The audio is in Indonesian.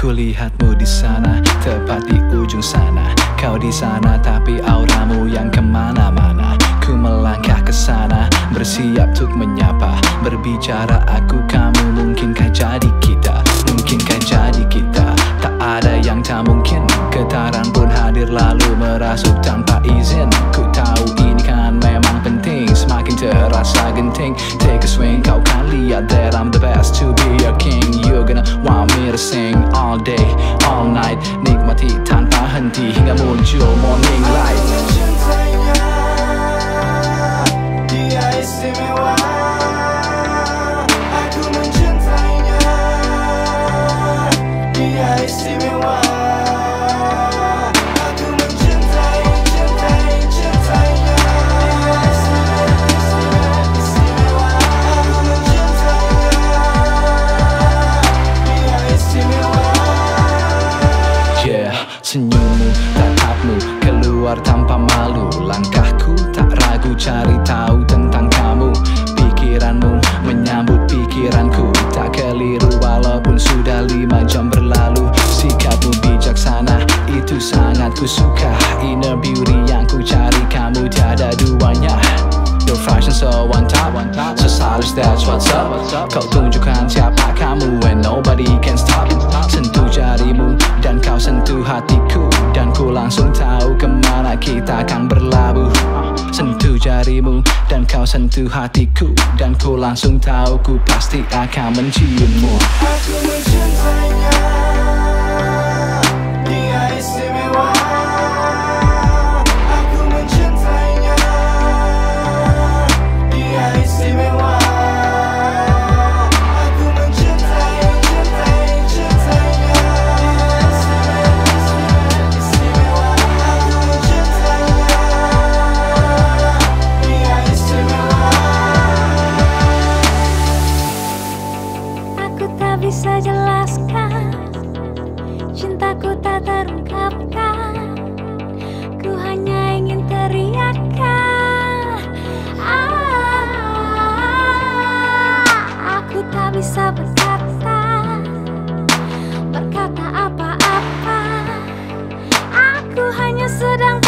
Kulihatmu di sana, tepat di ujung sana. Kau di sana tapi auramu yang ke mana-mana. Ku melangkah ke sana, bersiap untuk menyapa. Berbicara aku kamu mungkinkah jadi kita? Mungkinkah jadi kita? Tak ada yang tak mungkin. Getaran pun hadir lalu merasuk tanpa izin. Ku tahu ini kan penting Semakin terasa genting Take a swing. Kau kan lihat that I'm the best to be a king. You're gonna want me to sing all day, all night senyummu, tatapmu keluar tanpa malu. Langkahku tak ragu cari tahu tentang kamu. Pikiranmu menyambut pikiranku Tak keliru walaupun sudah lima jam berlalu. Sikapmu bijaksana itu sangat ku suka. Inner beauty yang ku cari kamu tiada duanya. Your fashion so on top So stylish that's what's up. Kau tunjukkan siapa kamu And nobody can stop Jarimu dan kau sentuh hatiku Dan ku langsung tahu ku pasti akan menciummu Aku mencintainya Cintaku tak terungkapkan. Ku hanya ingin teriakkan ah, Aku tak bisa berkata. Berkata apa-apa. Aku hanya sedang